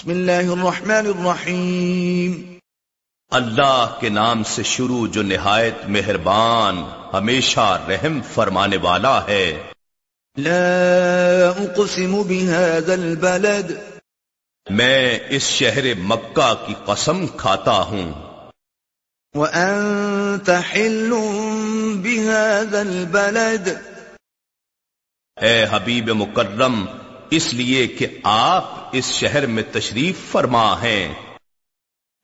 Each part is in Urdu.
بسم اللہ الرحمن الرحیم۔ اللہ کے نام سے شروع جو نہایت مہربان ہمیشہ رحم فرمانے والا ہے۔ لا اقسم بهذا البلد۔ میں اس شہر مکہ کی قسم کھاتا ہوں۔ وانت حل بهذا البلد۔ اے حبیب مکرم اس لیے کہ آپ اس شہر میں تشریف فرما ہیں۔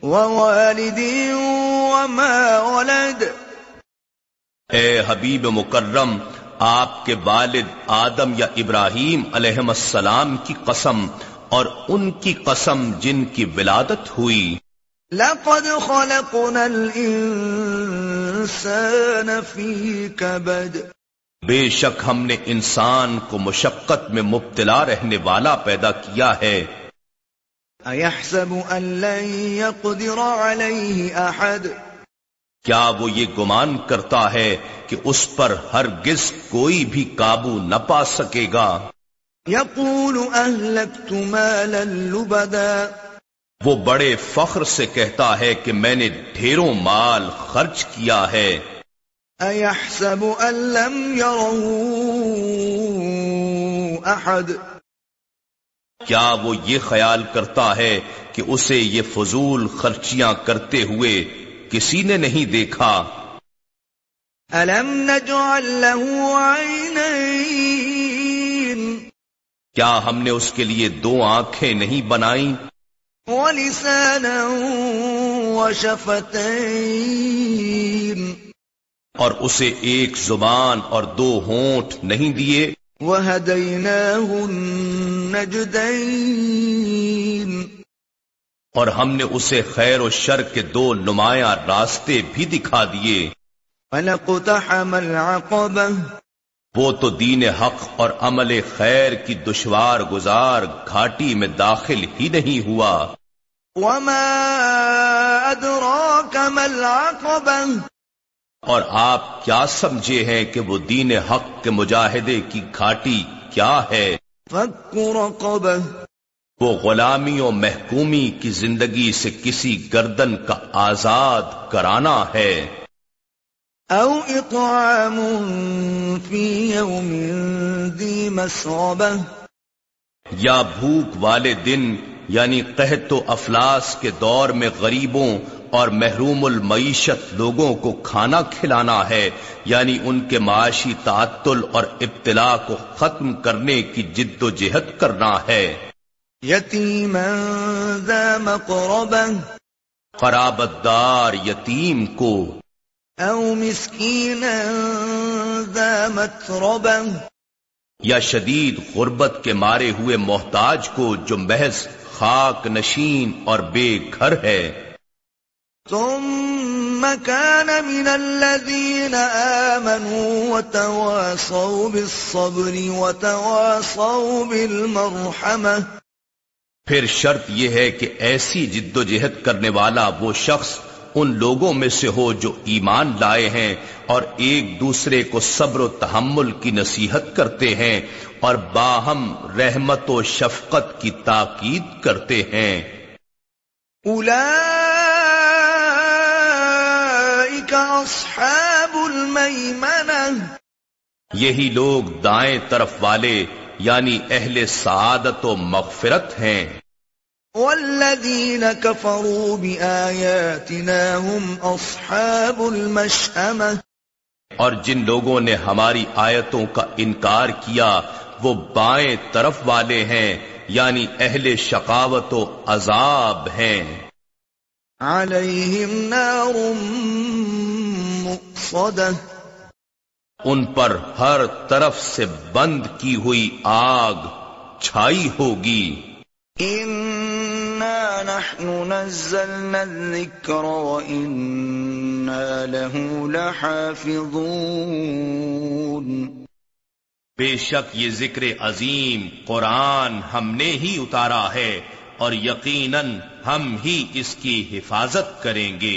وما ولد۔ اے حبیب مکرم آپ کے والد آدم یا ابراہیم علیہ السلام کی قسم اور ان کی قسم جن کی ولادت ہوئی۔ لقد خلقنا الانسان في كبد بے شک ہم نے انسان کو مشقت میں مبتلا رہنے والا پیدا کیا ہے۔ ايحسب ان لن يقدر عليه احد کیا وہ یہ گمان کرتا ہے کہ اس پر ہرگز کوئی بھی قابو نہ پا سکے گا؟ يقول اهلكت مالا لبدا. وہ بڑے فخر سے کہتا ہے کہ میں نے ڈھیروں مال خرچ کیا ہے۔ ايحسب ان لم يره احد کیا وہ یہ خیال کرتا ہے کہ اسے یہ فضول خرچیاں کرتے ہوئے کسی نے نہیں دیکھا؟ الم نجعل له عينين؟ کیا ہم نے اس کے لیے دو آنکھیں نہیں بنائی ولسانا وشفتين اور اسے ایک زبان اور دو ہونٹ نہیں دیے۔ النجدين۔ اور ہم نے اسے خیر و شر کے دو نمایاں راستے بھی دکھا دیے۔ وہ تو دین حق اور عمل خیر کی دشوار گزار گھاٹی میں داخل ہی نہیں ہوا۔ وما العقبة۔ اور آپ کیا سمجھے ہیں کہ وہ دین حق کے مجاہدے کی گھاٹی کیا ہے؟ وہ غلامی و محکومی کی زندگی سے کسی گردن کا آزاد کرانا ہے۔ أو إطعام في يوم ذي مسغبة۔ یا بھوک والے دن یعنی قحط و افلاس کے دور میں غریبوں اور محروم المعیشت لوگوں کو کھانا کھلانا ہے یعنی ان کے معاشی تعطل اور ابتلا کو ختم کرنے کی جد و جہد کرنا ہے۔ مقربة قرابت دار یتیم کو۔ ذا متربة یا شدید غربت کے مارے ہوئے محتاج کو جو محض خاک نشین اور بے گھر ہے۔ ثم كان من الذين آمنوا وتواصوا بالصبر وتواصوا بالمرحمة. پھر شرط یہ ہے کہ ایسی جد و جہد کرنے والا وہ شخص ان لوگوں میں سے ہو جو ایمان لائے ہیں اور ایک دوسرے کو صبر و تحمل کی نصیحت کرتے ہیں اور باہم رحمت و شفقت کی تاکید کرتے ہیں۔ أولئك أصحاب الميمنة یہی لوگ دائیں طرف والے یعنی اہل سعادت و مغفرت ہیں۔ والذين كفروا بآياتنا هم أصحاب المشأمة۔ اور جن لوگوں نے ہماری آیتوں کا انکار کیا وہ بائیں طرف والے ہیں یعنی اہل شقاوت و عذاب ہیں۔ عليهم نار ان پر ہر طرف سے بند کی ہوئی آگ چھائی ہوگی۔ إنا نحن نزلنا الذكر وإنا له لحافظون۔ بے شک یہ ذکر عظیم قرآن ہم نے ہی اتارا ہے اور یقیناً ہم ہی اس کی حفاظت کریں گے۔